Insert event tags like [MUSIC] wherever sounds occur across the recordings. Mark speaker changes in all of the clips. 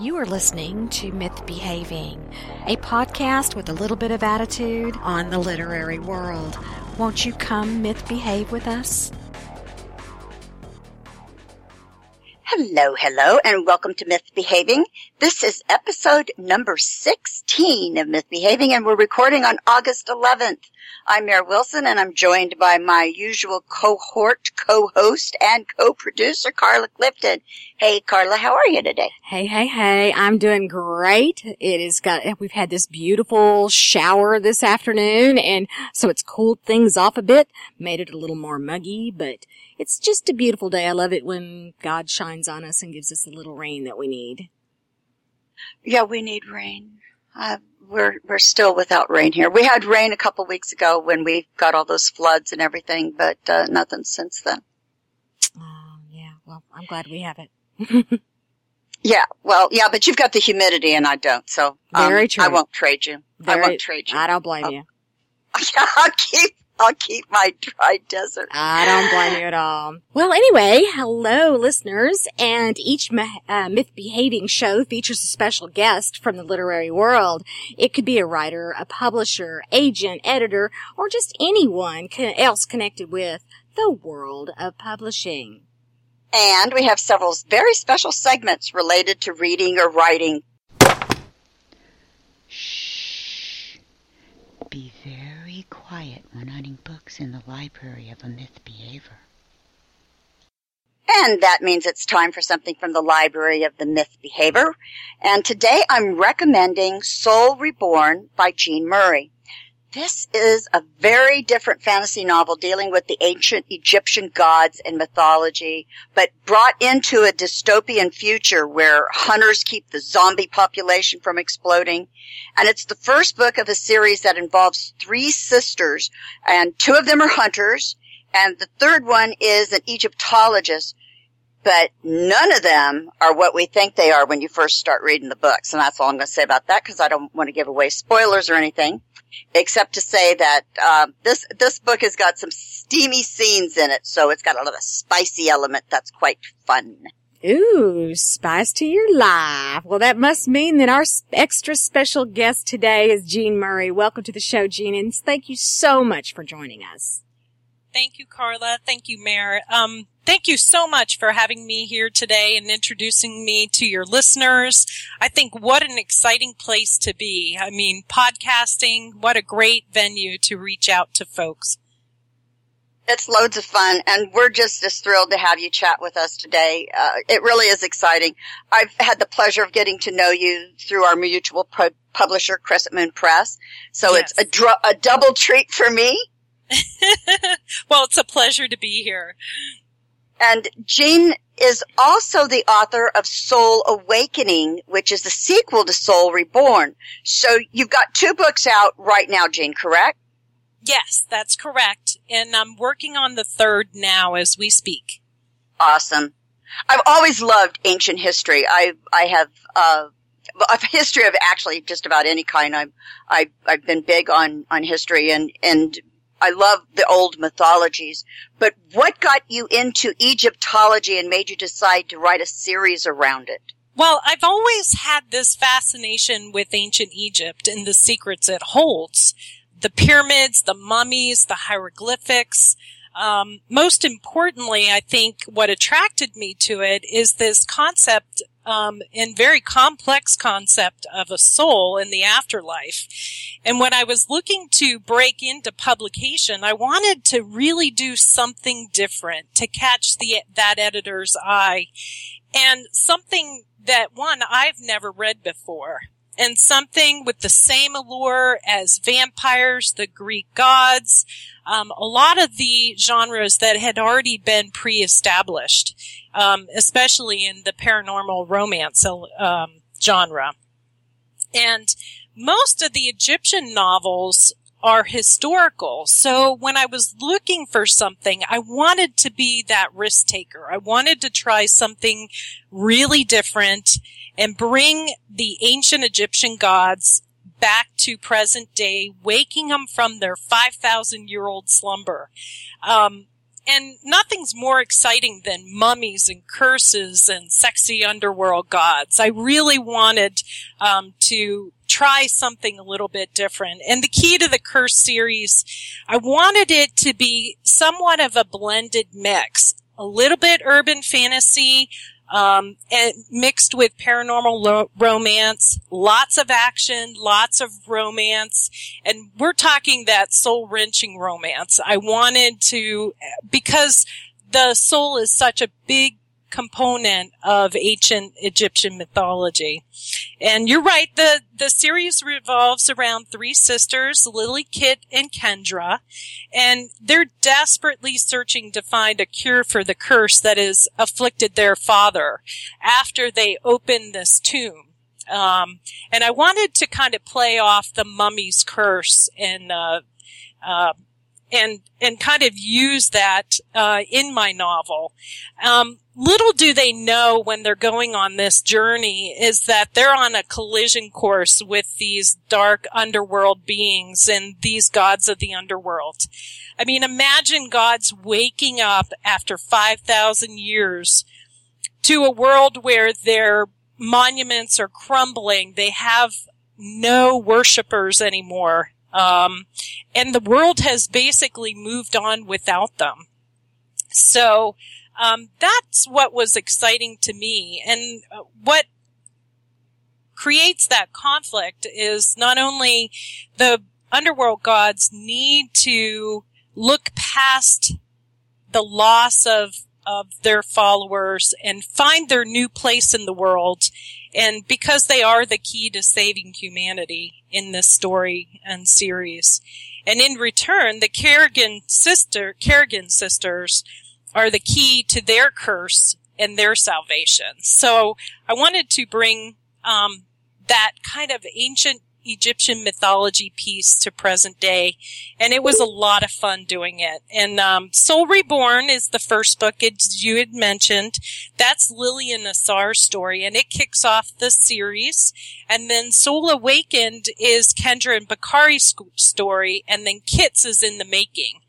Speaker 1: You are listening to Myth Behaving, a podcast with a little bit of attitude on the literary world. Won't you come myth behave with us?
Speaker 2: Hello, hello, and welcome to Myth Behaving. This is episode number 16 of Myth Behaving, and we're recording on August 11th. I'm Mary Wilson, and I'm joined by my usual cohort, co-host, and co-producer, Carla Clifton. Hey, Carla, how are you today?
Speaker 1: Hey, hey, hey, I'm doing great. It is got, we've had this beautiful shower this afternoon, and so it's cooled things off a bit, made it a little more muggy, but it's just a beautiful day. I love it when God shines on us and gives us a little rain that we need.
Speaker 2: Yeah, we need rain. Uh, we're we're still without rain here. We had rain a couple weeks ago when we got all those floods and everything, but uh, nothing since then.
Speaker 1: Oh yeah, well I'm glad we have it. [LAUGHS]
Speaker 2: yeah, well, yeah, but you've got the humidity and I don't, so
Speaker 1: um, very true.
Speaker 2: I won't trade you.
Speaker 1: Very,
Speaker 2: I won't trade you.
Speaker 1: I don't blame
Speaker 2: I'll,
Speaker 1: you. [LAUGHS]
Speaker 2: I'll keep [LAUGHS] I'll keep my dry desert.
Speaker 1: I don't blame you at all. Well, anyway, hello listeners, and each uh, myth behaving show features a special guest from the literary world. It could be a writer, a publisher, agent, editor, or just anyone else connected with the world of publishing.
Speaker 2: And we have several very special segments related to reading or writing.
Speaker 3: Shh. Be very quiet when hunting books in the library of a myth behaver.
Speaker 2: And that means it's time for something from the library of the myth behaver. And today I'm recommending Soul Reborn by Jean Murray. This is a very different fantasy novel dealing with the ancient Egyptian gods and mythology, but brought into a dystopian future where hunters keep the zombie population from exploding. And it's the first book of a series that involves three sisters, and two of them are hunters, and the third one is an Egyptologist but none of them are what we think they are when you first start reading the books. And that's all I'm going to say about that because I don't want to give away spoilers or anything, except to say that uh, this this book has got some steamy scenes in it, so it's got a little spicy element that's quite fun.
Speaker 1: Ooh, spice to your life. Well, that must mean that our extra special guest today is Jean Murray. Welcome to the show, Jean, and thank you so much for joining us.
Speaker 4: Thank you, Carla. Thank you, Mare. Um, thank you so much for having me here today and introducing me to your listeners. I think what an exciting place to be. I mean, podcasting, what a great venue to reach out to folks.
Speaker 2: It's loads of fun, and we're just as thrilled to have you chat with us today. Uh, it really is exciting. I've had the pleasure of getting to know you through our mutual pu- publisher, Crescent Moon Press. So yes. it's a, dr- a double treat for me. [LAUGHS]
Speaker 4: well, it's a pleasure to be here.
Speaker 2: And Jean is also the author of Soul Awakening, which is the sequel to Soul Reborn. So you've got two books out right now, Jean, correct?
Speaker 4: Yes, that's correct. And I'm working on the third now as we speak.
Speaker 2: Awesome. I've always loved ancient history. I I have uh, a [LAUGHS] history of actually just about any kind. I'm I've I've been big on on history and and I love the old mythologies, but what got you into Egyptology and made you decide to write a series around it?
Speaker 4: Well, I've always had this fascination with ancient Egypt and the secrets it holds. The pyramids, the mummies, the hieroglyphics. Um, most importantly, I think what attracted me to it is this concept um, and very complex concept of a soul in the afterlife. And when I was looking to break into publication, I wanted to really do something different to catch the that editor's eye, and something that one I've never read before and something with the same allure as vampires, the Greek gods, um, a lot of the genres that had already been pre-established, um, especially in the paranormal romance um, genre. And most of the Egyptian novels are historical. So when I was looking for something, I wanted to be that risk taker. I wanted to try something really different and bring the ancient Egyptian gods back to present day, waking them from their 5,000 year old slumber. Um, and nothing's more exciting than mummies and curses and sexy underworld gods. I really wanted um, to try something a little bit different. And the key to the curse series, I wanted it to be somewhat of a blended mix, a little bit urban fantasy, um, and mixed with paranormal lo- romance, lots of action, lots of romance, and we're talking that soul wrenching romance. I wanted to, because the soul is such a big component of ancient Egyptian mythology. And you're right, the, the series revolves around three sisters, Lily, Kit, and Kendra, and they're desperately searching to find a cure for the curse that has afflicted their father after they open this tomb. Um, and I wanted to kind of play off the mummy's curse and, uh, uh, and and kind of use that uh, in my novel. Um, little do they know when they're going on this journey is that they're on a collision course with these dark underworld beings and these gods of the underworld. I mean, imagine gods waking up after 5,000 years to a world where their monuments are crumbling. They have no worshippers anymore. Um, and the world has basically moved on without them. So, um, that's what was exciting to me. And uh, what creates that conflict is not only the underworld gods need to look past the loss of of their followers and find their new place in the world. And because they are the key to saving humanity in this story and series. And in return, the Kerrigan sister, Kerrigan sisters are the key to their curse and their salvation. So I wanted to bring, um, that kind of ancient Egyptian mythology piece to present day, and it was a lot of fun doing it. And um, Soul Reborn is the first book, as you had mentioned. That's Lily and Asar's story, and it kicks off the series. And then Soul Awakened is Kendra and Bakari's story, and then Kit's is in the making.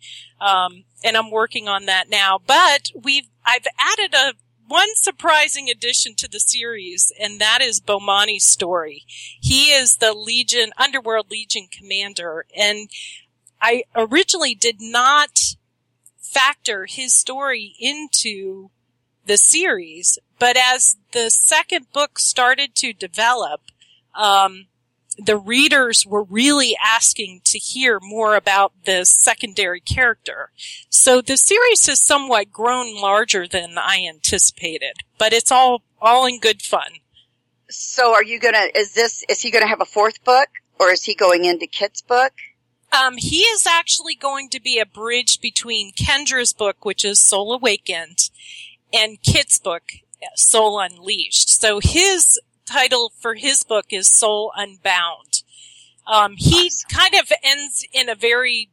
Speaker 4: Um, and I'm working on that now. But we've I've added a one surprising addition to the series, and that is Bomani's story. He is the Legion, Underworld Legion commander, and I originally did not factor his story into the series, but as the second book started to develop, um, the readers were really asking to hear more about the secondary character. So the series has somewhat grown larger than I anticipated, but it's all, all in good fun.
Speaker 2: So are you gonna, is this, is he gonna have a fourth book or is he going into Kit's book?
Speaker 4: Um, he is actually going to be a bridge between Kendra's book, which is Soul Awakened, and Kit's book, Soul Unleashed. So his title for his book is Soul Unbound. Um, he kind of ends in a very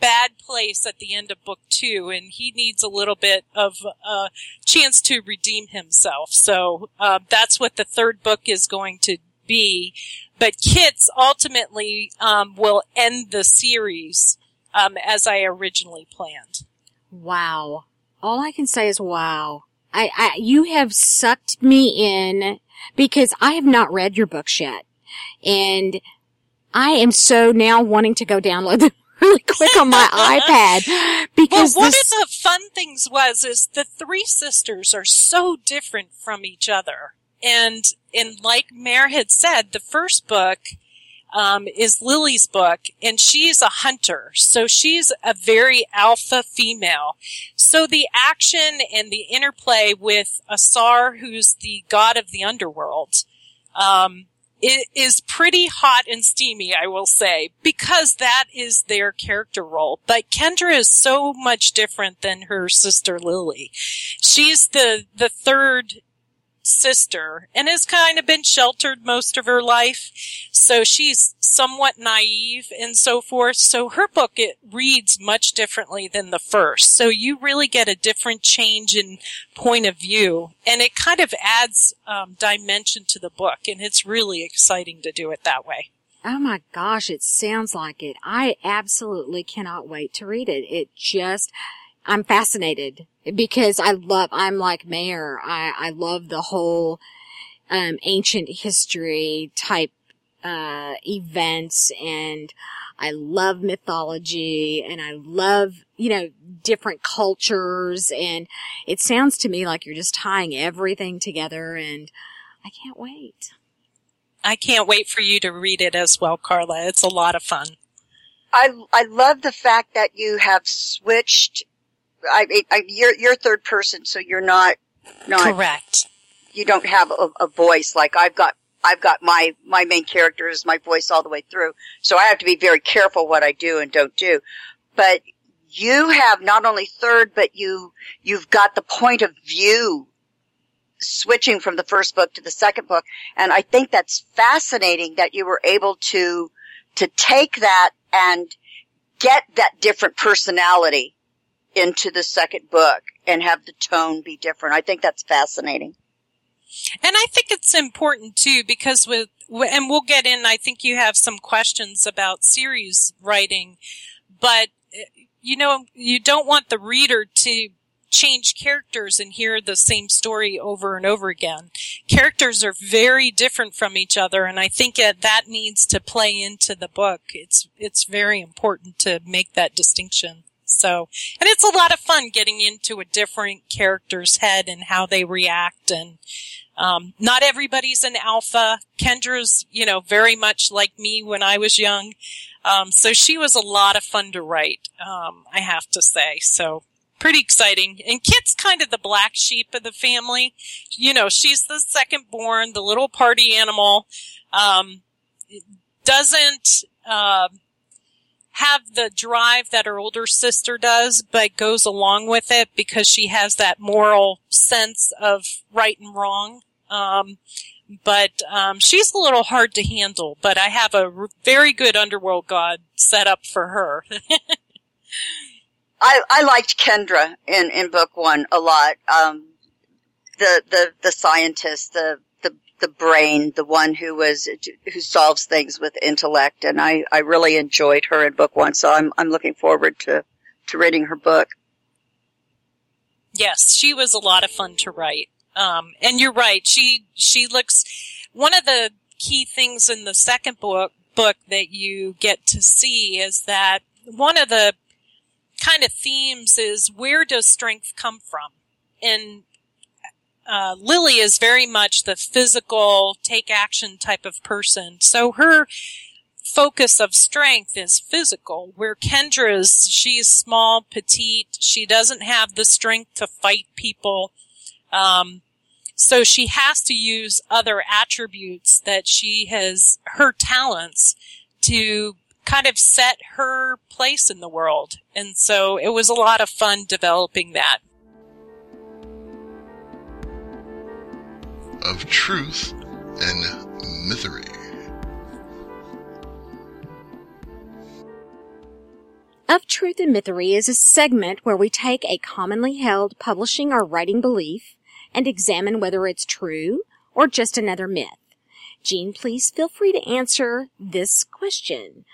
Speaker 4: bad place at the end of book two, and he needs a little bit of a chance to redeem himself. So uh, that's what the third book is going to be. But Kit's ultimately um, will end the series um, as I originally planned.
Speaker 1: Wow. All I can say is wow. I, I, you have sucked me in because I have not read your books yet. And I am so now wanting to go download them [LAUGHS] really quick on my [LAUGHS] iPad because
Speaker 4: well, one
Speaker 1: this-
Speaker 4: of the fun things was is the three sisters are so different from each other. And, and like Mare had said, the first book, um, is Lily's book, and she's a hunter. So she's a very alpha female. So the action and the interplay with Asar, who's the god of the underworld, um, it is pretty hot and steamy, I will say, because that is their character role. But Kendra is so much different than her sister Lily. She's the, the third sister and has kind of been sheltered most of her life. So she's somewhat naive and so forth. So her book, it reads much differently than the first. So you really get a different change in point of view and it kind of adds um, dimension to the book and it's really exciting to do it that way.
Speaker 1: Oh my gosh, it sounds like it. I absolutely cannot wait to read it. It just, I'm fascinated because I love, I'm like Mare. I, I love the whole, um, ancient history type, uh, events and I love mythology and I love, you know, different cultures and it sounds to me like you're just tying everything together and I can't wait.
Speaker 4: I can't wait for you to read it as well, Carla. It's a lot of fun.
Speaker 2: I I love the fact that you have switched. I, I you're you're third person, so you're not not
Speaker 4: correct.
Speaker 2: You don't have a, a voice like I've got. I've got my my main character is my voice all the way through, so I have to be very careful what I do and don't do. But you have not only third, but you you've got the point of view switching from the first book to the second book, and I think that's fascinating that you were able to to take that and get that different personality into the second book and have the tone be different. I think that's fascinating.
Speaker 4: And I think it's important too because with, and we'll get in, I think you have some questions about series writing, but eh, you know, you don't want the reader to change characters and hear the same story over and over again. Characters are very different from each other, and I think that, that needs to play into the book. It's it's very important to make that distinction. So, and it's a lot of fun getting into a different character's head and how they react and um, not everybody's an alpha. Kendra's, you know, very much like me when I was young. Um, so she was a lot of fun to write, um, I have to say. So pretty exciting. And Kit's kind of the black sheep of the family. You know, she's the second born, the little party animal. Um, doesn't, uh, have the drive that her older sister does, but goes along with it because she has that moral sense of right and wrong. Um, but um, she's a little hard to handle. But I have a r- very good underworld god set up for her. [LAUGHS]
Speaker 2: I, I liked Kendra in, in book one a lot. Um, the, the, the scientist, the, the, brain, the one who was, who solves things with intellect. And I, I really enjoyed her in book one. So I'm, I'm looking forward to, to reading her book.
Speaker 4: Yes, she was a lot of fun to write. Um, and you're right. She, she looks, one of the key things in the second book, book that you get to see is that one of the kind of themes is where does strength come from? And uh, Lily is very much the physical, take action type of person. So her focus of strength is physical, where Kendra's, she's small, petite, she doesn't have the strength to fight people. Um, so she has to use other attributes that she has, her talents to kind of set her place in the world. And so it was a lot of fun developing that.
Speaker 5: Of truth and mythery.
Speaker 1: Of Truth and Mythery is a segment where we take a commonly held publishing or writing belief and examine whether it's true or just another myth. Jean, please feel free to answer this question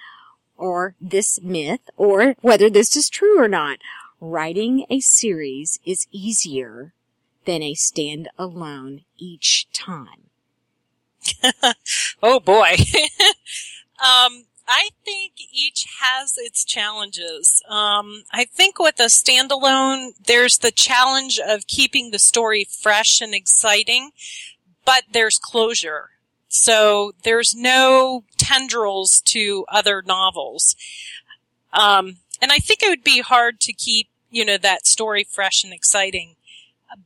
Speaker 1: or this myth or whether this is true or not. Writing a series is easier than a stand-alone each time. [LAUGHS]
Speaker 4: oh boy. [LAUGHS] um, I think each has its challenges. Um, I think with a standalone, there's the challenge of keeping the story fresh and exciting, but there's closure. So there's no tendrils to other novels. Um, and I think it would be hard to keep, you know, that story fresh and exciting.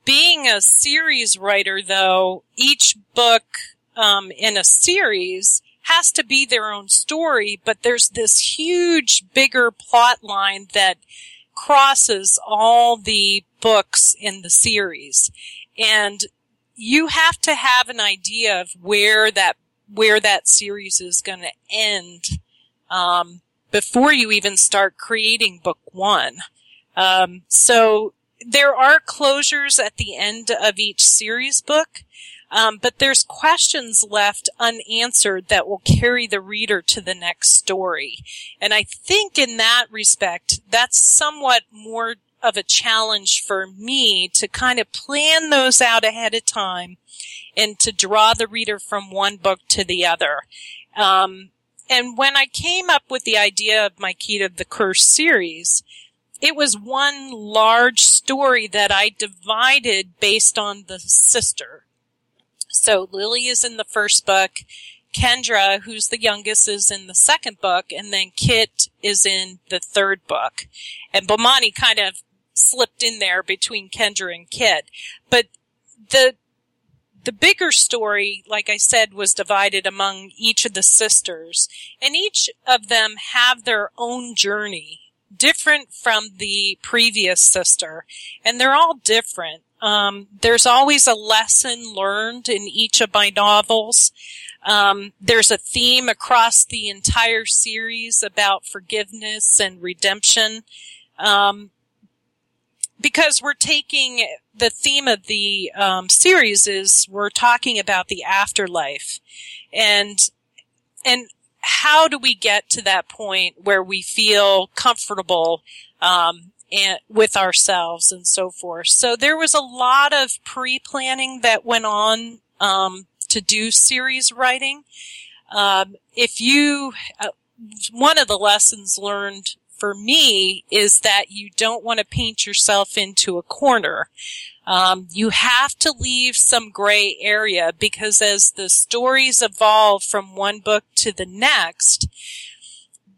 Speaker 4: Being a series writer, though, each book um, in a series has to be their own story, but there's this huge, bigger plot line that crosses all the books in the series. And you have to have an idea of where that where that series is going to end um, before you even start creating book one. Um, so there are closures at the end of each series book, um, but there's questions left unanswered that will carry the reader to the next story. And I think in that respect, that's somewhat more of a challenge for me to kind of plan those out ahead of time and to draw the reader from one book to the other. Um, and when I came up with the idea of Myceta the Curse series, it was one large story that I divided based on the sister. So Lily is in the first book. Kendra, who's the youngest, is in the second book, and then Kit is in the third book. And Bomani kind of slipped in there between Kendra and Kit. But the the bigger story, like I said, was divided among each of the sisters, and each of them have their own journey, different from the previous sister, and they're all different. Um, there's always a lesson learned in each of my novels. Um, there's a theme across the entire series about forgiveness and redemption. Um, because we're taking the theme of the um, series is we're talking about the afterlife and and how do we get to that point where we feel comfortable um, and with ourselves and so forth so there was a lot of pre-planning that went on um, to do series writing um, if you uh, one of the lessons learned for me is that you don't want to paint yourself into a corner. Um, you have to leave some gray area because as the stories evolve from one book to the next,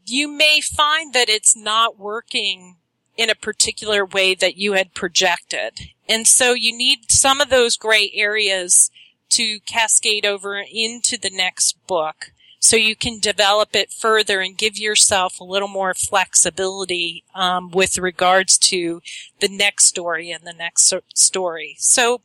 Speaker 4: you may find that it's not working in a particular way that you had projected. And so you need some of those gray areas to cascade over into the next book so you can develop it further and give yourself a little more flexibility um, with regards to the next story and the next story. So,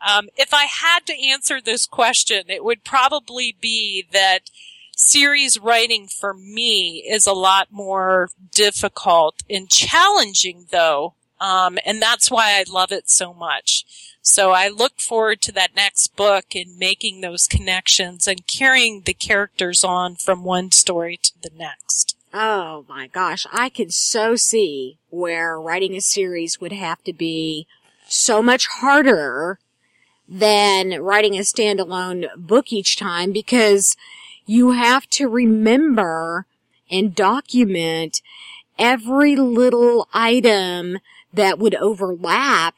Speaker 4: um, if I had to answer this question, it would probably be that series writing for me is a lot more difficult and challenging, though, um, and that's why I love it so much. So I look forward to that next book and making those connections and carrying the characters on from one story to the next.
Speaker 1: Oh my gosh. I can so see where writing a series would have to be so much harder than writing a standalone book each time because you have to remember and document every little item that would overlap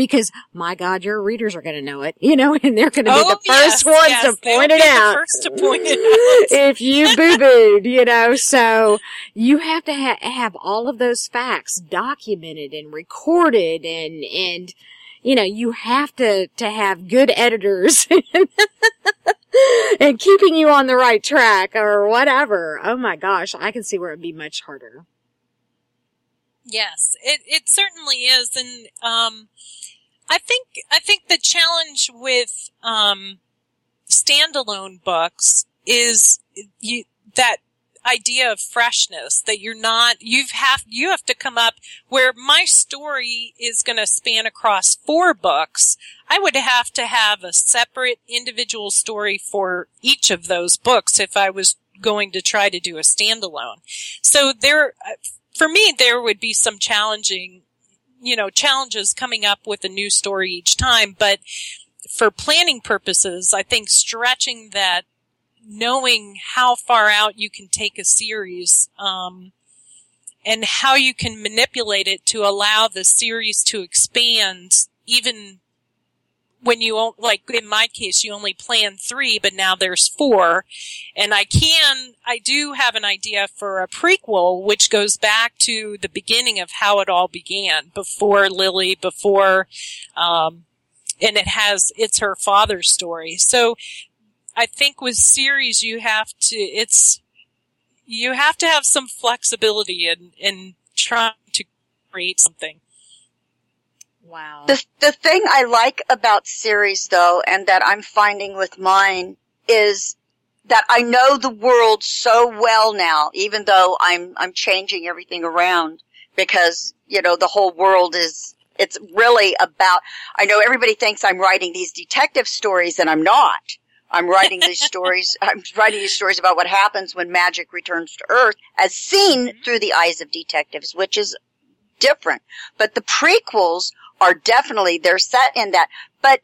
Speaker 1: because my God, your readers are going to know it, you know, [LAUGHS] and they're going to
Speaker 4: oh,
Speaker 1: be the first
Speaker 4: yes,
Speaker 1: ones
Speaker 4: yes,
Speaker 1: to point it out.
Speaker 4: first to point it [LAUGHS] out.
Speaker 1: if you boo booed, you know, so you have to ha- have all of those facts documented and recorded and, and, you know, you have to, to have good editors [LAUGHS] and keeping you on the right track or whatever. Oh my gosh, I can see where it'd be much harder.
Speaker 4: Yes, it, it certainly is. And, um, I think, I think the challenge with, um, standalone books is you, that idea of freshness that you're not, you've have, you have to come up where my story is going to span across four books. I would have to have a separate individual story for each of those books if I was going to try to do a standalone. So there, for me, there would be some challenging, you know, challenges coming up with a new story each time. But for planning purposes, I think stretching that, knowing how far out you can take a series, um, and how you can manipulate it to allow the series to expand even when you like in my case you only plan three but now there's four. And i can i do have an idea for a prequel which goes back to the beginning of how it all began before lily before um, and it has it's her father's story. So i think with series you have to it's you have to have some flexibility in in trying to create something
Speaker 1: Wow.
Speaker 2: The, the thing I like about series though, and that I'm finding with mine is that I know the world so well now, even though I'm, I'm changing everything around because, you know, the whole world is, it's really about, I know everybody thinks I'm writing these detective stories and I'm not. I'm writing these [LAUGHS] stories, I'm writing these stories about what happens when magic returns to Earth as seen mm-hmm. through the eyes of detectives, which is different. But the prequels are definitely, they're set in that. But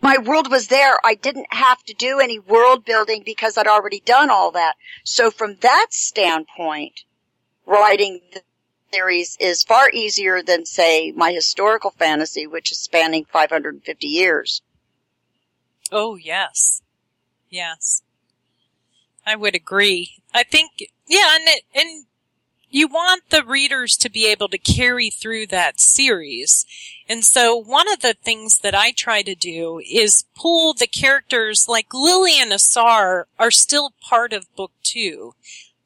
Speaker 2: my world was there. I didn't have to do any world building because I'd already done all that. So from that standpoint, writing the series is far easier than say my historical fantasy, which is spanning 550 years.
Speaker 4: Oh, yes. Yes. I would agree. I think, yeah, and, it, and you want the readers to be able to carry through that series. And so one of the things that I try to do is pull the characters like Lily and Asar are still part of book two.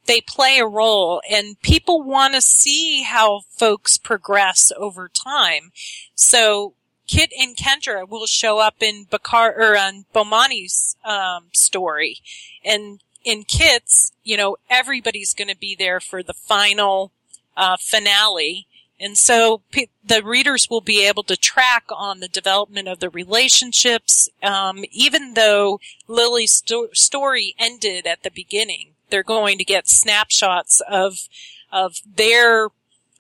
Speaker 4: They play a role and people want to see how folks progress over time. So Kit and Kendra will show up in Bakar or on Bomani's um, story, and in Kit's, you know, everybody's going to be there for the final uh, finale. And so pe- the readers will be able to track on the development of the relationships, um, even though Lily's sto- story ended at the beginning. They're going to get snapshots of of their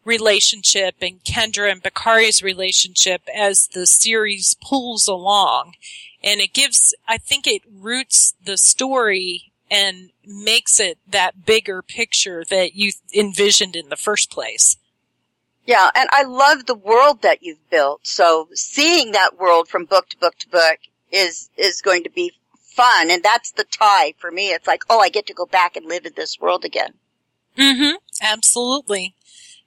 Speaker 4: relationship and Kendra and Bakari's relationship as the series pulls along. And it gives, I think it roots the story and makes it that bigger picture that you envisioned in the first place.
Speaker 2: Yeah, and I love the world that you've built. So seeing that world from book to book to book is is going to be fun, and that's the tie for me. It's like, oh, I get to go back and live in this world again.
Speaker 4: Mm-hmm. Absolutely,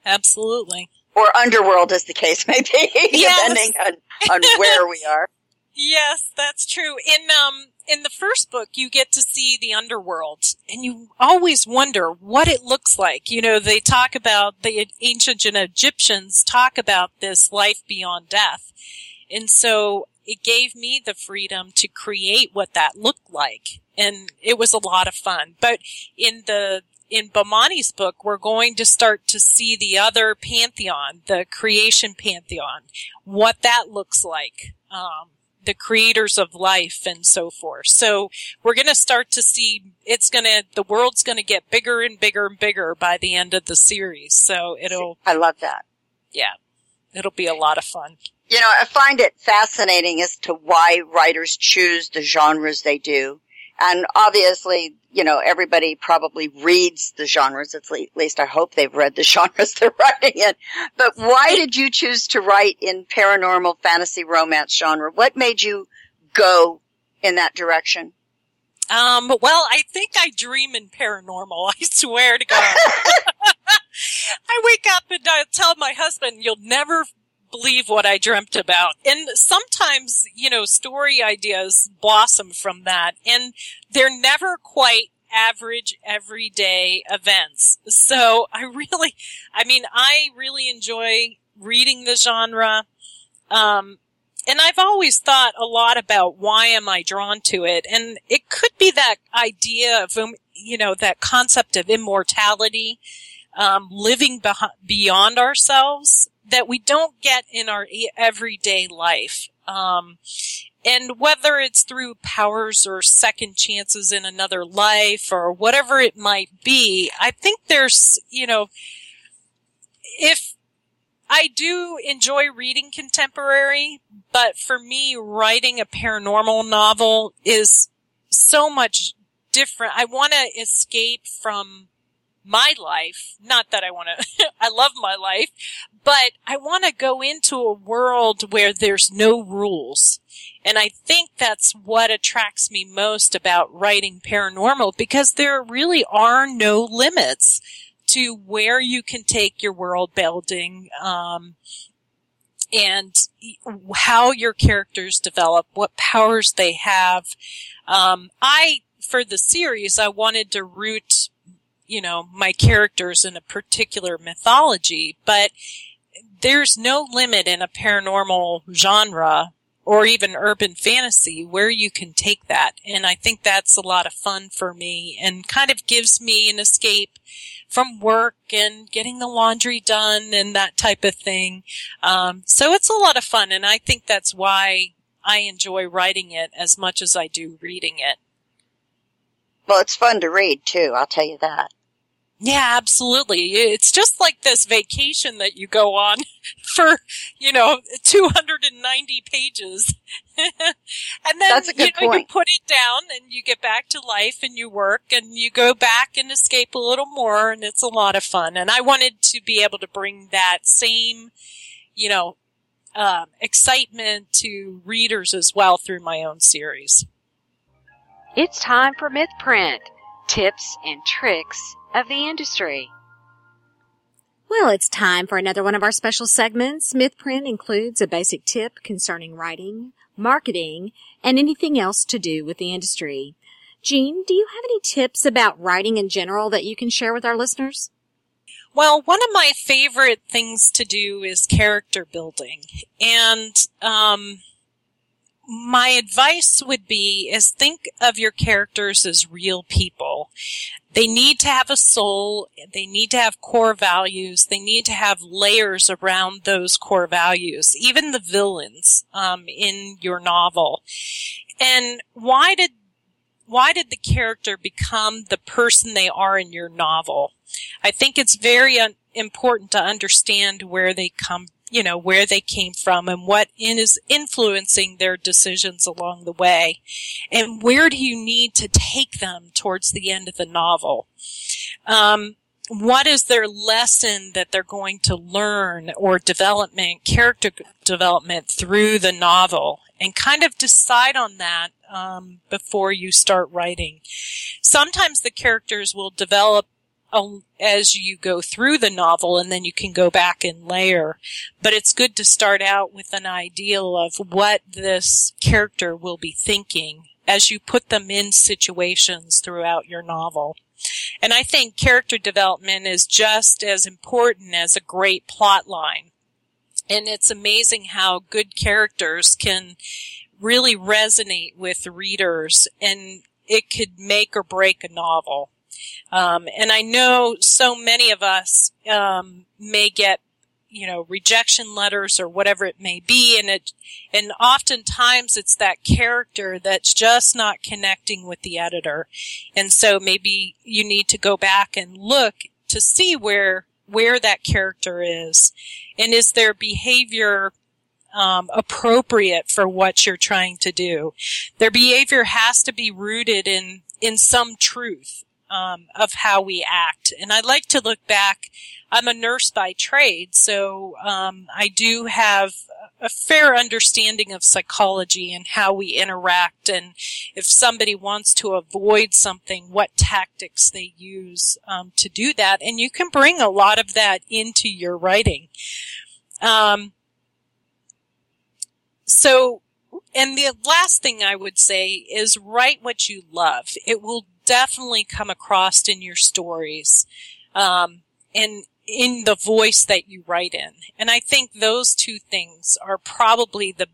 Speaker 4: absolutely.
Speaker 2: Or underworld, as the case may be, [LAUGHS]
Speaker 4: Yes.
Speaker 2: depending on on where we are. [LAUGHS]
Speaker 4: Yes, that's true. In um in the first book you get to see the underworld and you always wonder what it looks like. You know, they talk about the ancient Egyptians talk about this life beyond death. And so it gave me the freedom to create what that looked like. And it was a lot of fun. But in the in Bomani's book, we're going to start to see the other pantheon, the creation pantheon, what that looks like. Um, the creators of life and so forth. So we're going to start to see it's going to, the world's going to get bigger and bigger and bigger by the end of the series. So it'll,
Speaker 2: I love that.
Speaker 4: yeah, it'll be a lot of fun.
Speaker 2: You know, I find it fascinating as to why writers choose the genres they do. And obviously, you know, everybody probably reads the genres. At least I hope they've read the [LAUGHS] genres they're writing in. But why did you choose to write in paranormal fantasy romance genre? What made you go in that direction?
Speaker 4: Um, well, I think I dream in paranormal. [LAUGHS] I swear to God. [LAUGHS] I wake up and I tell my husband, you'll never believe what I dreamt about. And sometimes, you know, story ideas blossom from that and they're never quite average everyday events. So I really, I mean, I really enjoy reading the genre. Um, and I've always thought a lot about why am I drawn to it? And it could be that idea of, um, you know, that concept of immortality, um, living beh- beyond ourselves that we don't get in our everyday life. Um, and whether it's through powers or second chances in another life or whatever it might be, I think there's, you know, if I do enjoy reading contemporary, but for me, writing a paranormal novel is so much different. I want to escape from my life. Not that I want to, [LAUGHS] I love my life, but I want to go into a world where there's no rules. And I think that's what attracts me most about writing paranormal because there really are no limits to where you can take your world building, um, and how your characters develop, what powers they have. Um, I, for the series, I wanted to root, you know, my characters in a particular mythology, but there's no limit in a paranormal genre or even urban fantasy where you can take that. And I think that's a lot of fun for me and kind of gives me an escape from work and getting the laundry done and that type of thing. Um, so it's a lot of fun. And I think that's why I enjoy writing it as much as I do reading it.
Speaker 2: Well, it's fun to read too. I'll tell you that.
Speaker 4: Yeah, absolutely. It's just like this vacation that you go on [LAUGHS] for, you know, 290 pages. [LAUGHS] and then,
Speaker 2: That's a good
Speaker 4: you know,
Speaker 2: point.
Speaker 4: you put it down and you get back to life and you work and you go back and escape a little more and it's a lot of fun. And I wanted to be able to bring that same, you know, um, excitement to readers as well through my own series.
Speaker 1: It's time for MythPrint tips and tricks of the industry. Well, it's time for another one of our special segments. MythPrint includes a basic tip concerning writing, marketing, and anything else to do with the industry. Jean, do you have any tips about writing in general that you can share with our listeners?
Speaker 4: Well, one of my favorite things to do is character building. And, um, my advice would be is think of your characters as real people. They need to have a soul. They need to have core values. They need to have layers around those core values, even the villains, um, in your novel. And why did, why did the character become the person they are in your novel? I think it's very un- important to understand where they come, you know, where they came from and what is influencing their decisions along the way. And where do you need to take them towards the end of the novel? Um, what is their lesson that they're going to learn or development, character development through the novel? And kind of decide on that um, before you start writing. Sometimes the characters will develop Um, as you go through the novel and then you can go back and layer. But it's good to start out with an ideal of what this character will be thinking as you put them in situations throughout your novel. And I think character development is just as important as a great plot line. And it's amazing how good characters can really resonate with readers and it could make or break a novel. Um, and I know so many of us um, may get, you know, rejection letters or whatever it may be, and it, and oftentimes it's that character that's just not connecting with the editor, and so maybe you need to go back and look to see where where that character is, and is their behavior um, appropriate for what you're trying to do. Their behavior has to be rooted in in some truth um, of how we act. And I like to look back. I'm a nurse by trade, so um, I do have a fair understanding of psychology and how we interact, and if somebody wants to avoid something, what tactics they use um, to do that. And you can bring a lot of that into your writing. Um, so, and the last thing I would say is write what you love. It will definitely come across in your stories, um, and in the voice that you write in. And I think those two things are probably the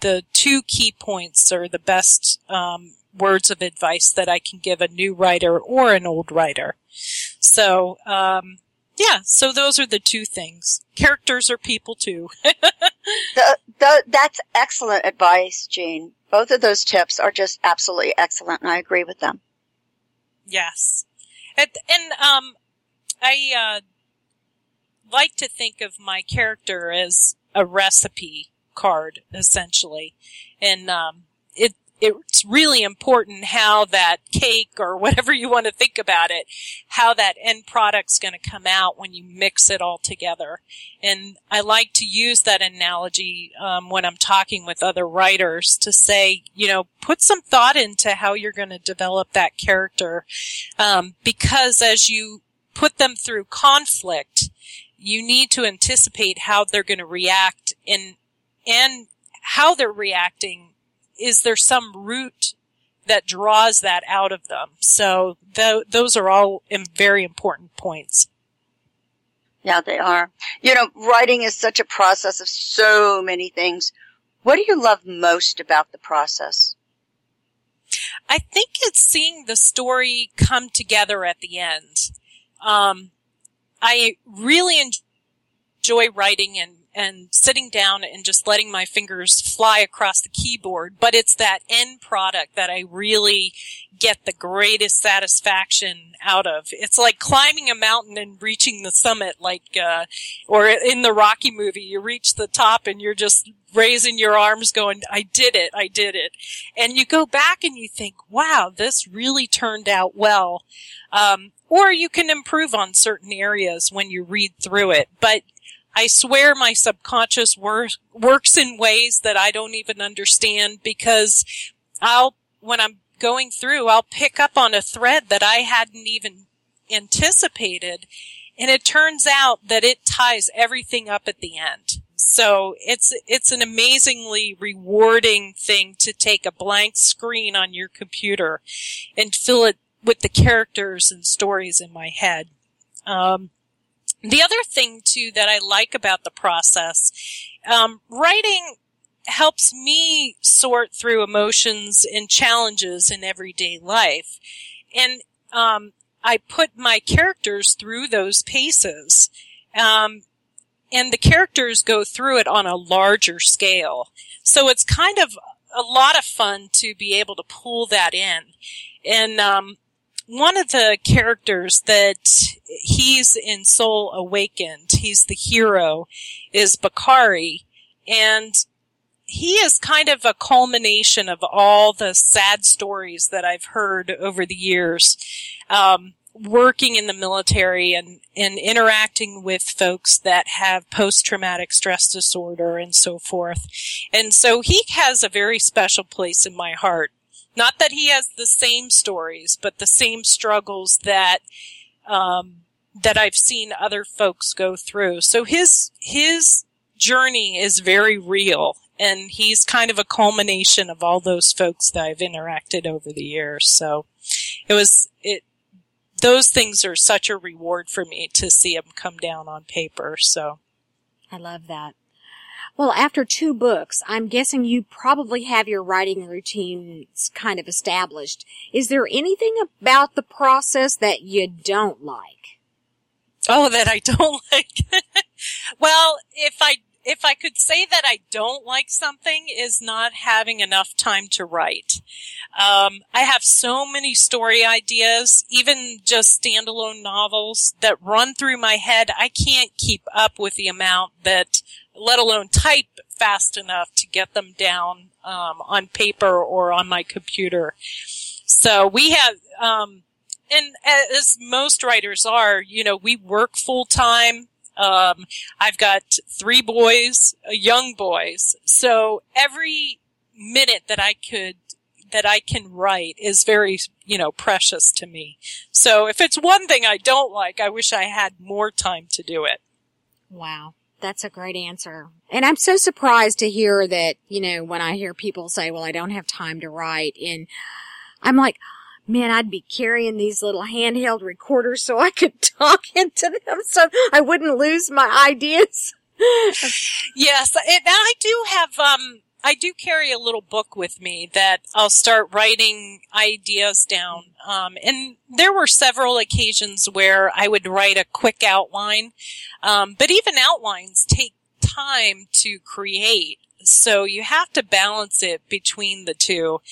Speaker 4: the two key points or the best um, words of advice that I can give a new writer or an old writer. So, um, yeah, so those are the two things. Characters are people too. [LAUGHS]
Speaker 2: The, the, that's excellent advice, Jean. Both of those tips are just absolutely excellent, and I agree with them.
Speaker 4: Yes. And, and um, I uh, like to think of my character as a recipe card, essentially. And um, it it's really important how that cake or whatever you want to think about it, how that end product's going to come out when you mix it all together. And I like to use that analogy um, when I'm talking with other writers to say, you know, put some thought into how you're going to develop that character, um, because as you put them through conflict, you need to anticipate how they're going to react and and how they're reacting is there some root that draws that out of them? So th- those are all very important points.
Speaker 2: Yeah, they are. You know, writing is such a process of so many things. What do you love most about the process?
Speaker 4: I think it's seeing the story come together at the end. Um, I really enjoy writing and, and sitting down and just letting my fingers fly across the keyboard. But it's that end product that I really get the greatest satisfaction out of. It's like climbing a mountain and reaching the summit, like, uh, or in the Rocky movie, you reach the top and you're just raising your arms going, I did it, I did it. And you go back and you think, wow, this really turned out well. Um, or you can improve on certain areas when you read through it. But I swear my subconscious wor- works in ways that I don't even understand because I'll, when I'm going through, I'll pick up on a thread that I hadn't even anticipated. And it turns out that it ties everything up at the end. So it's, it's an amazingly rewarding thing to take a blank screen on your computer and fill it with the characters and stories in my head. Um, the other thing too that I like about the process, um, writing helps me sort through emotions and challenges in everyday life. And, um, I put my characters through those paces. Um, and the characters go through it on a larger scale. So it's kind of a lot of fun to be able to pull that in. And, um, one of the characters that he's in Soul Awakened, he's the hero, is Bakari. And he is kind of a culmination of all the sad stories that I've heard over the years. Um, working in the military and, and interacting with folks that have post-traumatic stress disorder and so forth. And so he has a very special place in my heart. Not that he has the same stories, but the same struggles that, um, that I've seen other folks go through. So his, his journey is very real and he's kind of a culmination of all those folks that I've interacted over the years. So it was, it, those things are such a reward for me to see them come down on paper. So
Speaker 1: I love that. Well, after two books, I'm guessing you probably have your writing routines kind of established. Is there anything about the process that you don't like?
Speaker 4: Oh, that I don't [LAUGHS] like. well, if I if I could say that I don't like something is not having enough time to write. Um, I have so many story ideas, even just standalone novels that run through my head. I can't keep up with the amount that, let alone type fast enough to get them down um, on paper or on my computer. So we have, um, and as most writers are, you know, we work full time um, I've got three boys, young boys. So every minute that I could, that I can write is very, you know, precious to me. So if it's one thing I don't like, I wish I had more time to do it.
Speaker 1: Wow. That's a great answer. And I'm so surprised to hear that, you know, when I hear people say, well, I don't have time to write and I'm like, man, I'd be carrying these little handheld recorders so I could [LAUGHS] talk into them so I wouldn't lose my [LAUGHS] ideas.
Speaker 4: yes, and I do have, um, I do carry a little book with me that I'll start writing ideas down. Um, and there were several occasions where I would write a quick outline. Um, but even outlines take time to create. So you have to balance it between the two.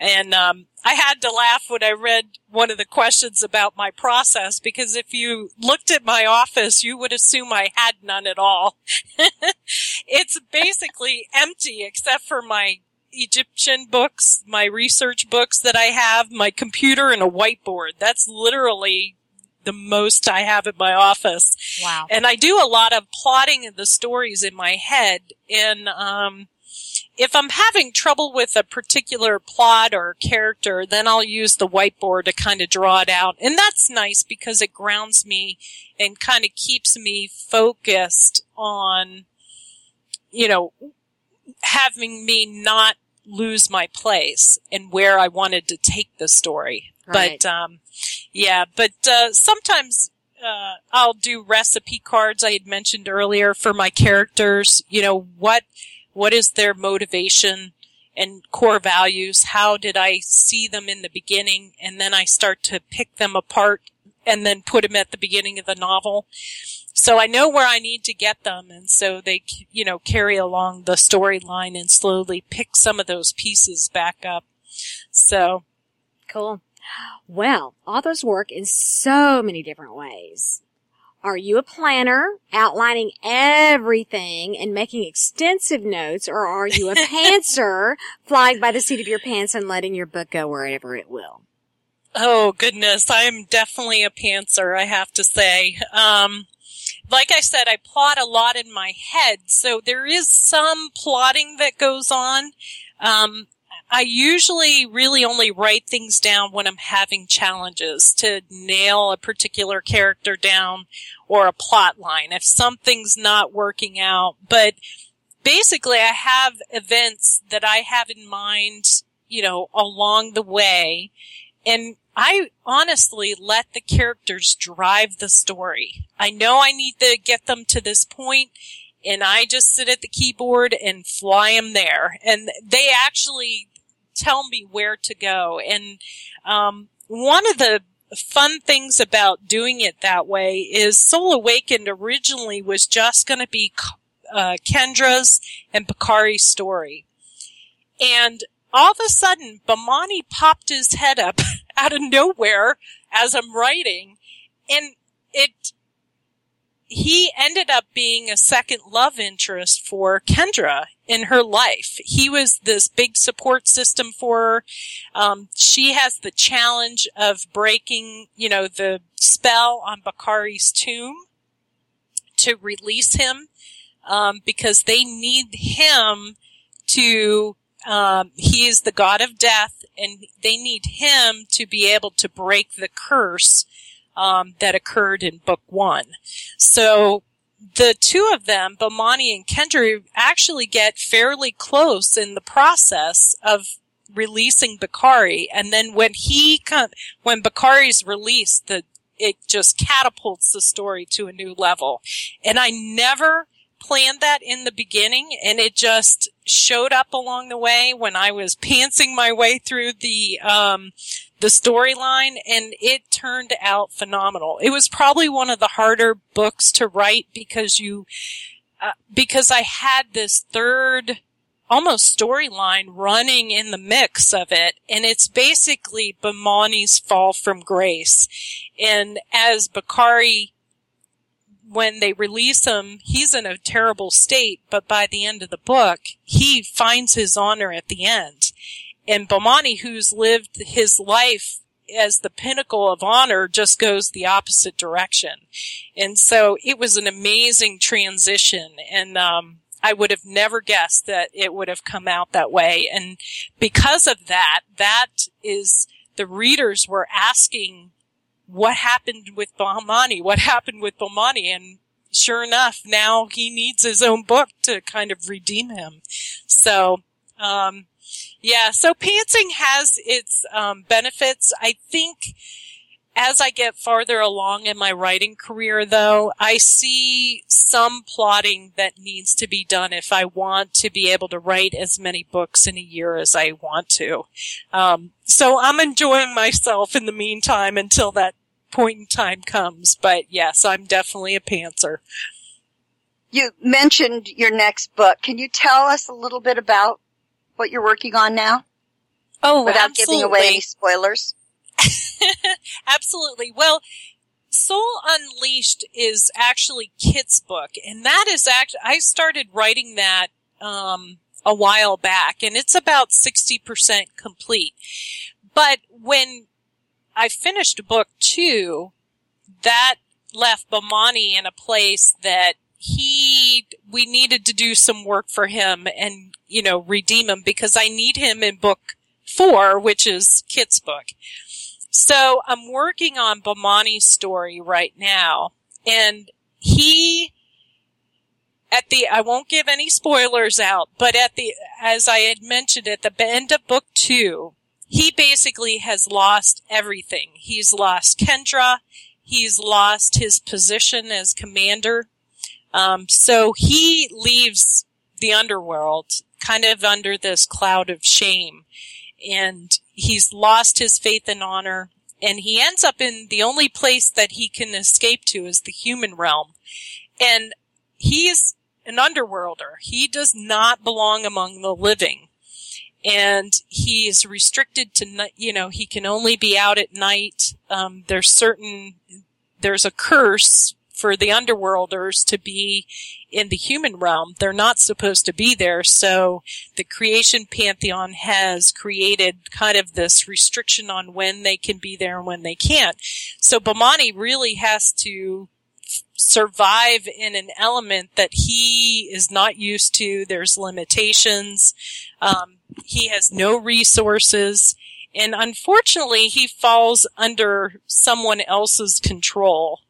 Speaker 4: And, um, I had to laugh when I read one of the questions about my process because if you looked at my office, you would assume I had none at all. [LAUGHS] it's basically empty except for my Egyptian books, my research books that I have, my computer and a whiteboard. That's literally the most I have in my office.
Speaker 1: Wow.
Speaker 4: And I do a lot of plotting of the stories in my head and, um, if I'm having trouble with a particular plot or character, then I'll use the whiteboard to kind of draw it out. And that's nice because it grounds me and kind of keeps me focused on, you know, having me not lose my place and where I wanted to take the story.
Speaker 1: Right.
Speaker 4: But, um, yeah, but, uh, sometimes, uh, I'll do recipe cards I had mentioned earlier for my characters. You know, what, what is their motivation and core values? How did I see them in the beginning? And then I start to pick them apart and then put them at the beginning of the novel. So I know where I need to get them, and so they, you know, carry along the storyline and slowly pick some of those pieces back up. So.
Speaker 1: Cool. Well, authors work in so many different ways. Are you a planner, outlining everything and making extensive notes, or are you a [LAUGHS] pantser, flying by the seat of your pants and letting your book go wherever it will?
Speaker 4: Oh goodness, I'm definitely a pantser, I have to say. Um, like I said, I plot a lot in my head, so there is some plotting that goes on. Um, I usually really only write things down when I'm having challenges to nail a particular character down or a plot line if something's not working out. But basically I have events that I have in mind, you know, along the way. And I honestly let the characters drive the story. I know I need to get them to this point and I just sit at the keyboard and fly them there. And they actually tell me where to go. And um, one of the fun things about doing it that way is Soul Awakened originally was just going to be uh, Kendra's and Bakari's story. And all of a sudden, Bomani popped his head up [LAUGHS] out of nowhere as I'm writing, and he ended up being a second love interest for Kendra in her life. He was this big support system for her. Um, she has the challenge of breaking, you know, the spell on Bakari's tomb to release him, um, because they need him to, um, he is the god of death and they need him to be able to break the curse um, that occurred in book one. So the two of them, Bomani and Kendra, actually get fairly close in the process of releasing Bakari. And then when he, when Bakari's released, the, it just catapults the story to a new level. And I never planned that in the beginning and it just showed up along the way when I was pantsing my way through the, um, the storyline and it turned out phenomenal. It was probably one of the harder books to write because you, uh, because I had this third almost storyline running in the mix of it. And it's basically Bomani's fall from grace. And as Bakari, when they release him, he's in a terrible state, but by the end of the book, he finds his honor at the end and Bomani, who's lived his life as the pinnacle of honor, just goes the opposite direction. And so it was an amazing transition. And, um, I would have never guessed that it would have come out that way. And because of that, that is the readers were asking what happened with Bomani? What happened with Bomani? And sure enough, now he needs his own book to kind of redeem him. So, um, yeah, so pantsing has its um, benefits. I think as I get farther along in my writing career, though, I see some plotting that needs to be done if I want to be able to write as many books in a year as I want to. Um, so I'm enjoying myself in the meantime until that point in time comes. But yes, I'm definitely a pantser.
Speaker 2: You mentioned your next book. Can you tell us a little bit about what you're working on now?
Speaker 4: Oh,
Speaker 2: without
Speaker 4: absolutely.
Speaker 2: giving away any spoilers. [LAUGHS]
Speaker 4: absolutely. Well, Soul Unleashed is actually Kit's book, and that is actually I started writing that um, a while back, and it's about sixty percent complete. But when I finished book two, that left Bomani in a place that he we needed to do some work for him and you know, redeem him because I need him in book four, which is Kit's book. So I'm working on Bomani's story right now and he at the, I won't give any spoilers out, but at the, as I had mentioned at the end of book two, he basically has lost everything. He's lost Kendra. He's lost his position as commander. Um, so he leaves the underworld kind of under this cloud of shame. And he's lost his faith and honor. and he ends up in the only place that he can escape to is the human realm. And he's an underworlder. He does not belong among the living. And he is restricted to, you know, he can only be out at night. Um, there's certain, there's a curse for the underworlders to be in the human realm. They're not supposed to be there. So the creation pantheon has created kind of this restriction on when they can be there and when they can't. So Bomani really has to survive in an element that he is not used to. There's limitations. Um, he has no resources. And unfortunately, he falls under someone else's control.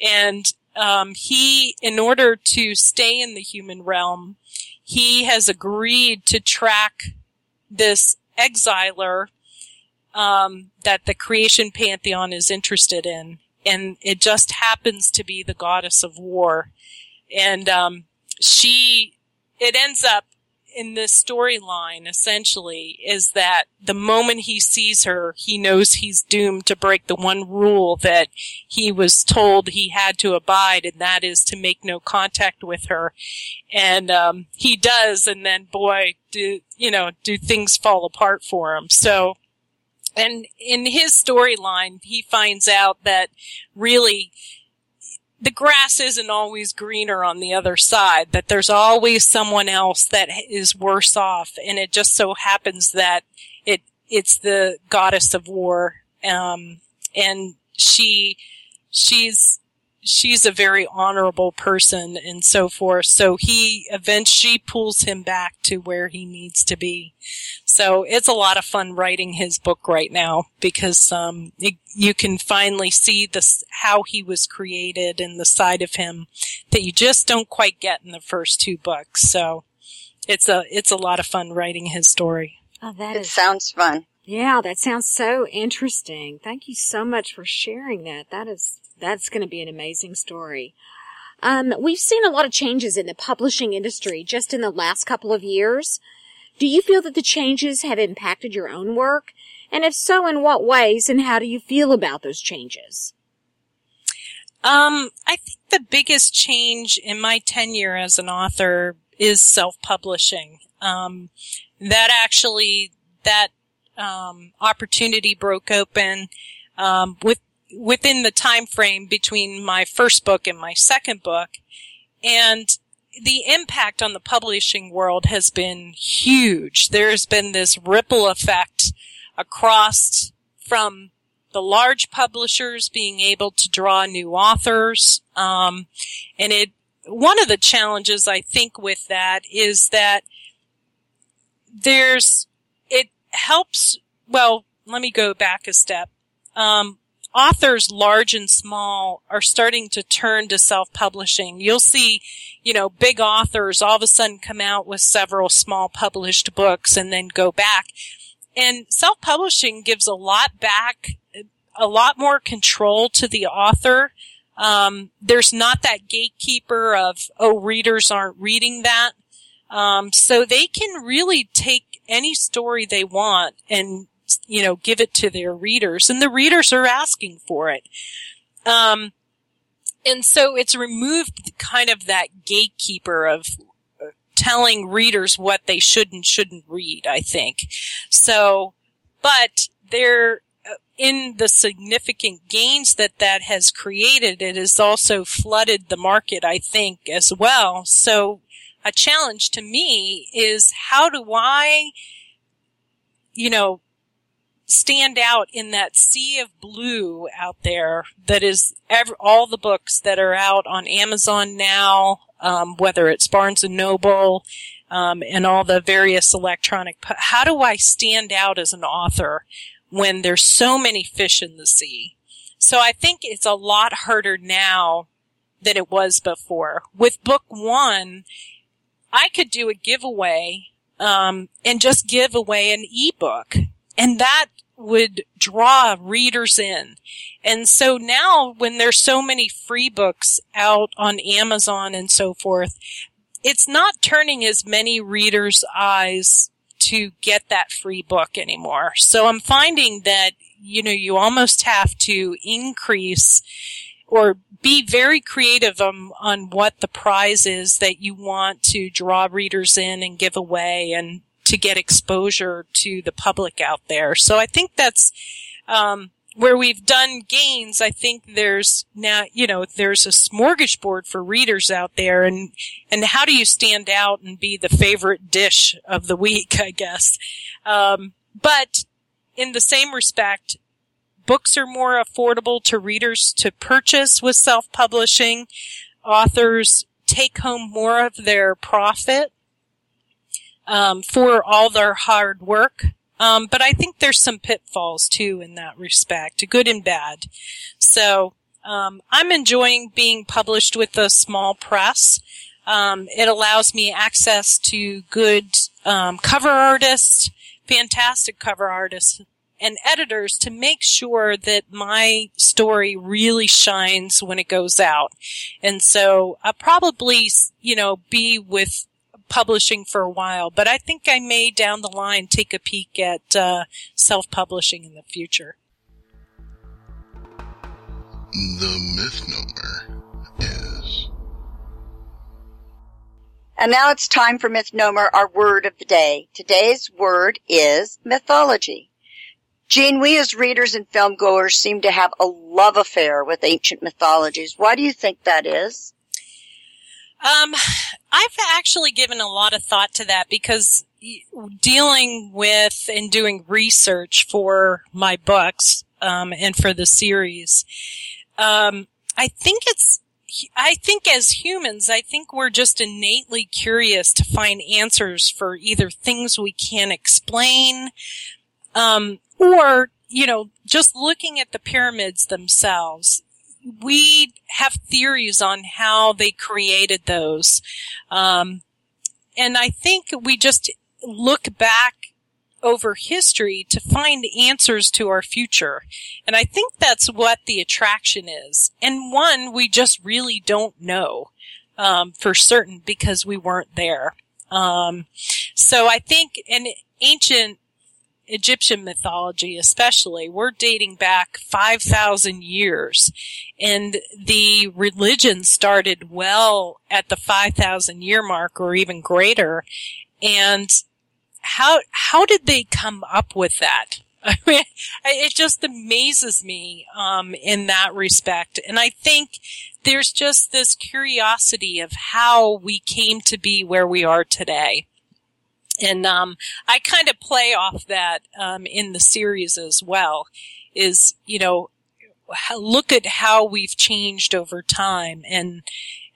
Speaker 4: And um, he, in order to stay in the human realm, he has agreed to track this exiler um, that the creation pantheon is interested in, and it just happens to be the goddess of war, and um, she. It ends up in this storyline essentially is that the moment he sees her, he knows he's doomed to break the one rule that he was told he had to abide, and that is to make no contact with her. And um, he does, and then boy, do you know, do things fall apart for him. So. And in his storyline, he finds out that really the grass isn't always greener on the other side, that there's always someone else that is worse off. And it just so happens that it, it's the goddess of war. Um, and she, she's, she's a very honorable person and so forth. So he eventually pulls him back to where he needs to be. So it's a lot of fun writing his book right now because um, it, you can finally see this how he was created and the side of him that you just don't quite get in the first two books. So it's a it's a lot of fun writing his story.
Speaker 1: Oh, that
Speaker 2: It
Speaker 1: is
Speaker 2: sounds fun.
Speaker 1: Yeah, that sounds so interesting. Thank you so much for sharing that. That is, that's going to be an amazing story. Um, we've seen a lot of changes in the publishing industry just in the last couple of years. Do you feel that the changes have impacted your own work? And if so, in what ways and how do you feel about those changes?
Speaker 4: Um, I think the biggest change in my tenure as an author is self-publishing. Um, that actually, that um, opportunity broke open um, with within the time frame between my first book and my second book, and the impact on the publishing world has been huge. There's been this ripple effect across from the large publishers being able to draw new authors, um, and it. One of the challenges I think with that is that there's it helps. Well, let me go back a step. Um, authors, large and small, are starting to turn to self-publishing. You'll see, you know, big authors all of a sudden come out with several small published books and then go back. And self-publishing gives a lot back, a lot more control to the author. Um, there's not that gatekeeper of, oh, readers aren't reading that. Um, so they can really take any story they want and, you know, give it to their readers and the readers are asking for it. Um, and so it's removed kind of that gatekeeper of telling readers what they should and shouldn't read, I think. So, but there, in the significant gains that that has created, it has also flooded the market, I think, as well. So a challenge to me is how do I, you know, stand out in that sea of blue out there that is every, all the books that are out on Amazon now, um, whether it's Barnes and Noble, um, and all the various electronic. How do I stand out as an author when there's so many fish in the sea? So I think it's a lot harder now than it was before. With book one, I could do a giveaway um, and just give away an ebook, and that would draw readers in. And so now, when there's so many free books out on Amazon and so forth, it's not turning as many readers' eyes to get that free book anymore. So I'm finding that you know, you almost have to increase or be very creative on, on what the prize is that you want to draw readers in and give away and to get exposure to the public out there. So I think that's, um, where we've done gains, I think there's now, you know, there's a smorgasbord for readers out there and, and how do you stand out and be the favorite dish of the week, I guess. Um, but in the same respect, books are more affordable to readers to purchase with self-publishing. Authors take home more of their profit um, for all their hard work. Um, but I think there's some pitfalls too in that respect, good and bad. So um, I'm enjoying being published with a small press. Um, it allows me access to good um, cover artists, fantastic cover artists and editors to make sure that my story really shines when it goes out. And so I'll probably, you know, be with publishing for a while, but I think I may down the line take a peek at uh, self-publishing in the future.
Speaker 5: The Mythnomer is.
Speaker 2: And now it's time for Mythnomer, our word of the day. Today's word is mythology. Jean, we as readers and film goers seem to have a love affair with ancient mythologies. Why do you think that is?
Speaker 4: Um, I've actually given a lot of thought to that because dealing with and doing research for my books, um, and for the series, um, I think it's, I think as humans, I think we're just innately curious to find answers for either things we can't explain, um, or, you know, just looking at the pyramids themselves, we have theories on how they created those. Um, and I think we just look back over history to find answers to our future. And I think that's what the attraction is. And one, we just really don't know, um, for certain because we weren't there. Um, so I think an ancient Egyptian mythology, especially, we're dating back 5,000 years. And the religion started well at the 5,000 year mark or even greater. And how, how did they come up with that? [LAUGHS] I mean, it just amazes me, um, in that respect. And I think there's just this curiosity of how we came to be where we are today. And um, I kind of play off that um, in the series as well. Is you know, look at how we've changed over time, and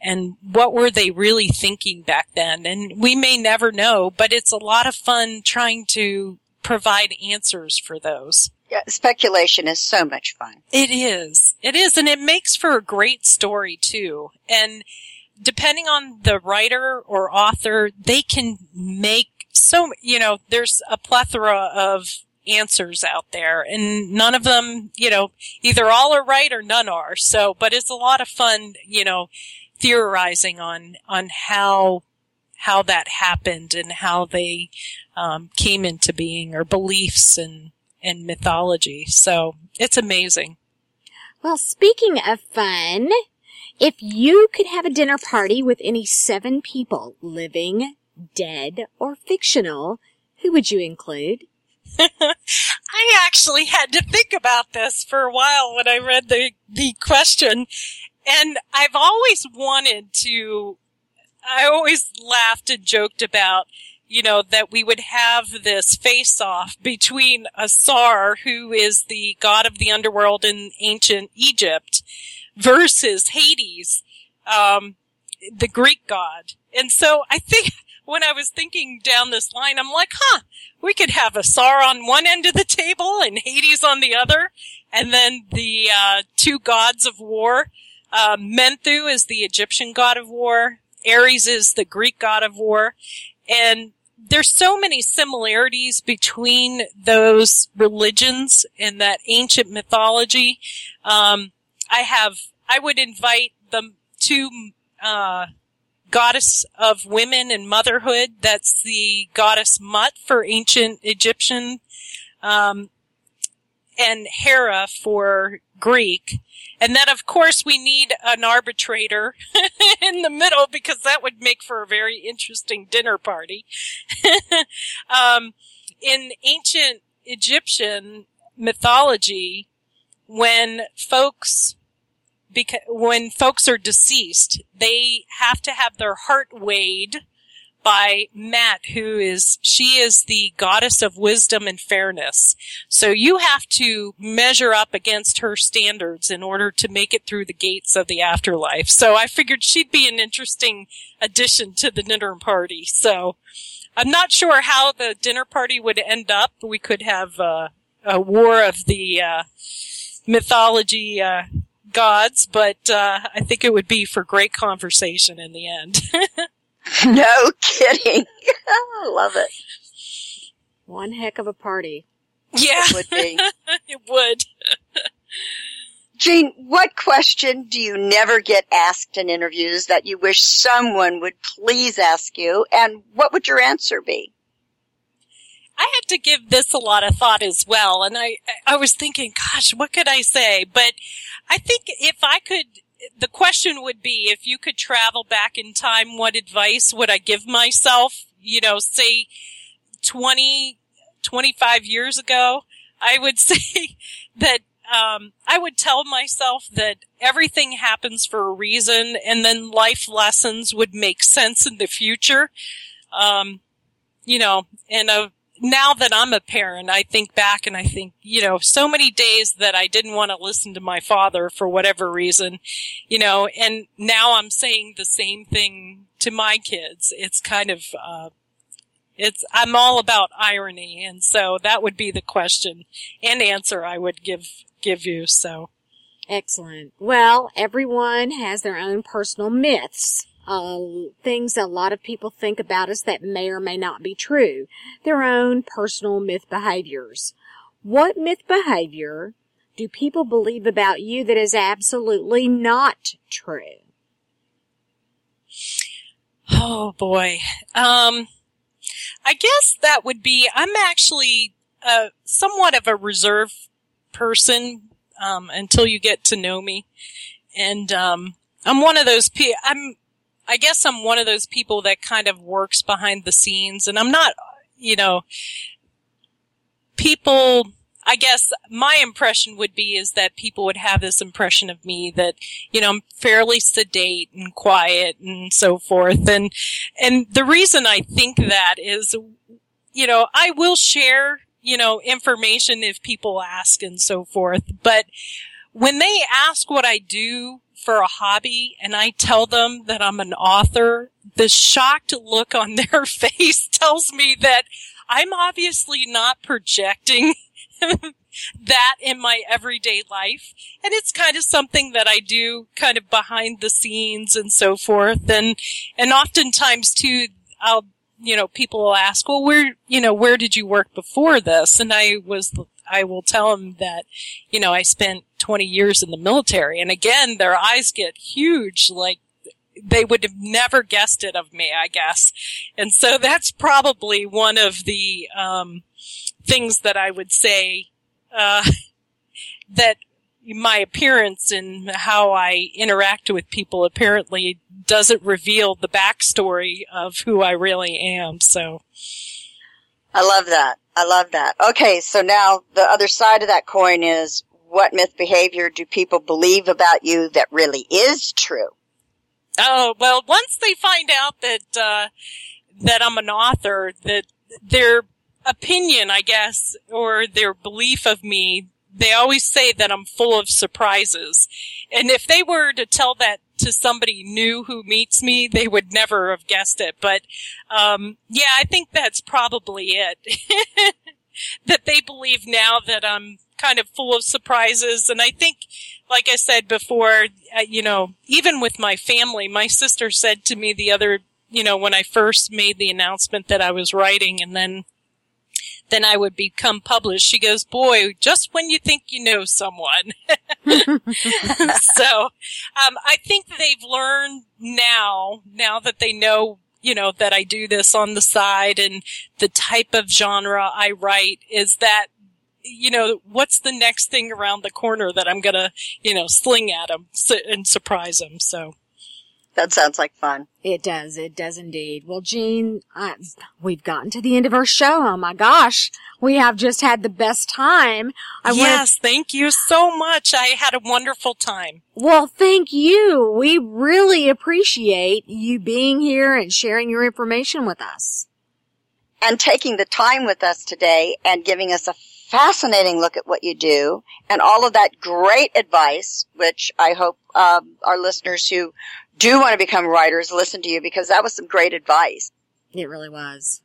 Speaker 4: and what were they really thinking back then? And we may never know, but it's a lot of fun trying to provide answers for those.
Speaker 2: Yeah, speculation is so much fun.
Speaker 4: It is. It is, and it makes for a great story too. And depending on the writer or author, they can make so, you know, there's a plethora of answers out there and none of them, you know, either all are right or none are. So, but it's a lot of fun, you know, theorizing on, on how, how that happened and how they, um, came into being or beliefs and, and mythology. So it's amazing.
Speaker 1: Well, speaking of fun, if you could have a dinner party with any seven people living, dead, or fictional, who would you include? [LAUGHS]
Speaker 4: I actually had to think about this for a while when I read the, the question. And I've always wanted to, I always laughed and joked about, you know, that we would have this face off between Asar, who is the god of the underworld in ancient Egypt, versus Hades, um, the Greek god. And so I think when I was thinking down this line, I'm like, huh, we could have Asar on one end of the table and Hades on the other. And then the, uh, two gods of war. Uh, Menthu is the Egyptian god of war. Ares is the Greek god of war. And there's so many similarities between those religions and that ancient mythology. Um, I have, I would invite the two, uh, goddess of women and motherhood. That's the goddess Mut for ancient Egyptian. Um, and Hera for Greek. And then of course we need an arbitrator [LAUGHS] in the middle because that would make for a very interesting dinner party. [LAUGHS] um, in ancient Egyptian mythology, when folks because when folks are deceased, they have to have their heart weighed by Ma'at, who is, she is the goddess of wisdom and fairness. So you have to measure up against her standards in order to make it through the gates of the afterlife. So I figured she'd be an interesting addition to the dinner party. So I'm not sure how the dinner party would end up. We could have uh, a war of the uh, mythology uh, gods, but uh, I think it would be for great conversation in the end. [LAUGHS]
Speaker 2: no kidding. [LAUGHS] I love it.
Speaker 1: One heck of a party.
Speaker 4: Yeah, [LAUGHS]
Speaker 2: It would be.
Speaker 4: it would.
Speaker 2: Jean, what question do you never get asked in interviews that you wish someone would please ask you, and what would your answer be?
Speaker 4: I had to give this a lot of thought as well, and I I was thinking, gosh, what could I say? But I think if I could, the question would be, if you could travel back in time, what advice would I give myself? You know, say 20, 25 years ago, I would [LAUGHS] say that um, I would tell myself that everything happens for a reason, and then life lessons would make sense in the future. Um, you know, and uh, now that I'm a parent, I think back and I think, you know, so many days that I didn't want to listen to my father for whatever reason, you know, and now I'm saying the same thing to my kids. It's kind of, uh, it's, I'm all about irony. And so that would be the question and answer I would give, give you. So.
Speaker 1: Excellent. Well, everyone has their own personal myths. Uh, things a lot of people think about us that may or may not be true. Their own personal myth behaviors. What myth behavior do people believe about you that is absolutely not true?
Speaker 4: Oh boy. Um, I guess that would be, I'm actually, uh, somewhat of a reserve person, um, until you get to know me. And, um, I'm one of those people, I'm, I guess I'm one of those people that kind of works behind the scenes and I'm not, you know, people, I guess my impression would be is that people would have this impression of me that, you know, I'm fairly sedate and quiet and so forth. And, and the reason I think that is, you know, I will share, you know, information if people ask and so forth. But when they ask what I do for a hobby and I tell them that I'm an author, the shocked look on [LAUGHS] their face tells me that I'm obviously not projecting [LAUGHS] that in my everyday life. And it's kind of something that I do kind of behind the scenes and so forth. And, and oftentimes too, I'll, you know, people will ask, well, where, you know, where did you work before this? And I was, I will tell them that, you know, I spent 20 years in the military. And again, their eyes get huge, like, they would have never guessed it of me, I guess. And so that's probably one of the um, things that I would say uh, [LAUGHS] that my appearance and how I interact with people apparently doesn't reveal the backstory of who I really am. So
Speaker 2: I love that. I love that. Okay, so now the other side of that coin is what myth behavior do people believe about you that really is true?
Speaker 4: Oh, well, once they find out that, uh, that I'm an author, that their opinion, I guess, or their belief of me, they always say that I'm full of surprises. And if they were to tell that to somebody new who meets me, they would never have guessed it. But, um, yeah, I think that's probably it. [LAUGHS] that they believe now that I'm kind of full of surprises. And I think, like I said before, uh, you know, even with my family, my sister said to me the other, you know, when I first made the announcement that I was writing and then then I would become published. She goes, boy, just when you think you know someone. [LAUGHS] [LAUGHS] so, um, I think they've learned now, now that they know, you know, that I do this on the side and the type of genre I write is that you know, what's the next thing around the corner that I'm gonna, you know, sling at him and surprise him. So.
Speaker 2: That sounds like fun.
Speaker 1: It does. It does indeed. Well, Jean, uh, we've gotten to the end of our show. Oh my gosh. We have just had the best time.
Speaker 4: I yes. Wanna... Thank you so much. I had a wonderful time.
Speaker 1: Well, thank you. We really appreciate you being here and sharing your information with us.
Speaker 2: And taking the time with us today and giving us a fascinating look at what you do and all of that great advice, which I hope um, our listeners who do want to become writers listen to you because that was some great advice.
Speaker 1: It really was.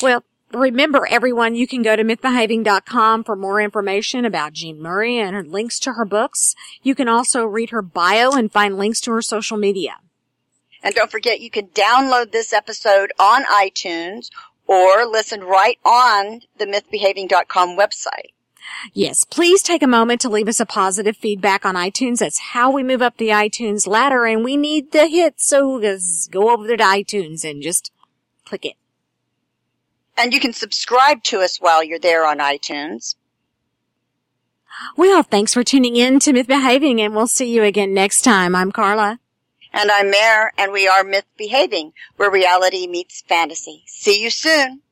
Speaker 1: Well, remember everyone, you can go to mythbehaving.com for more information about Jean Murray and her links to her books. You can also read her bio and find links to her social media.
Speaker 2: And don't forget you can download this episode on iTunes or listen right on the mythbehaving.com website.
Speaker 1: Yes, please take a moment to leave us a positive feedback on iTunes. That's how we move up the iTunes ladder and we need the hits. So just go over to iTunes and just click it.
Speaker 2: And you can subscribe to us while you're there on iTunes.
Speaker 1: Well, thanks for tuning in to Myth Behaving and we'll see you again next time. I'm Carla.
Speaker 2: And I'm Mare, and we are Myth Behaving, where reality meets fantasy. See you soon.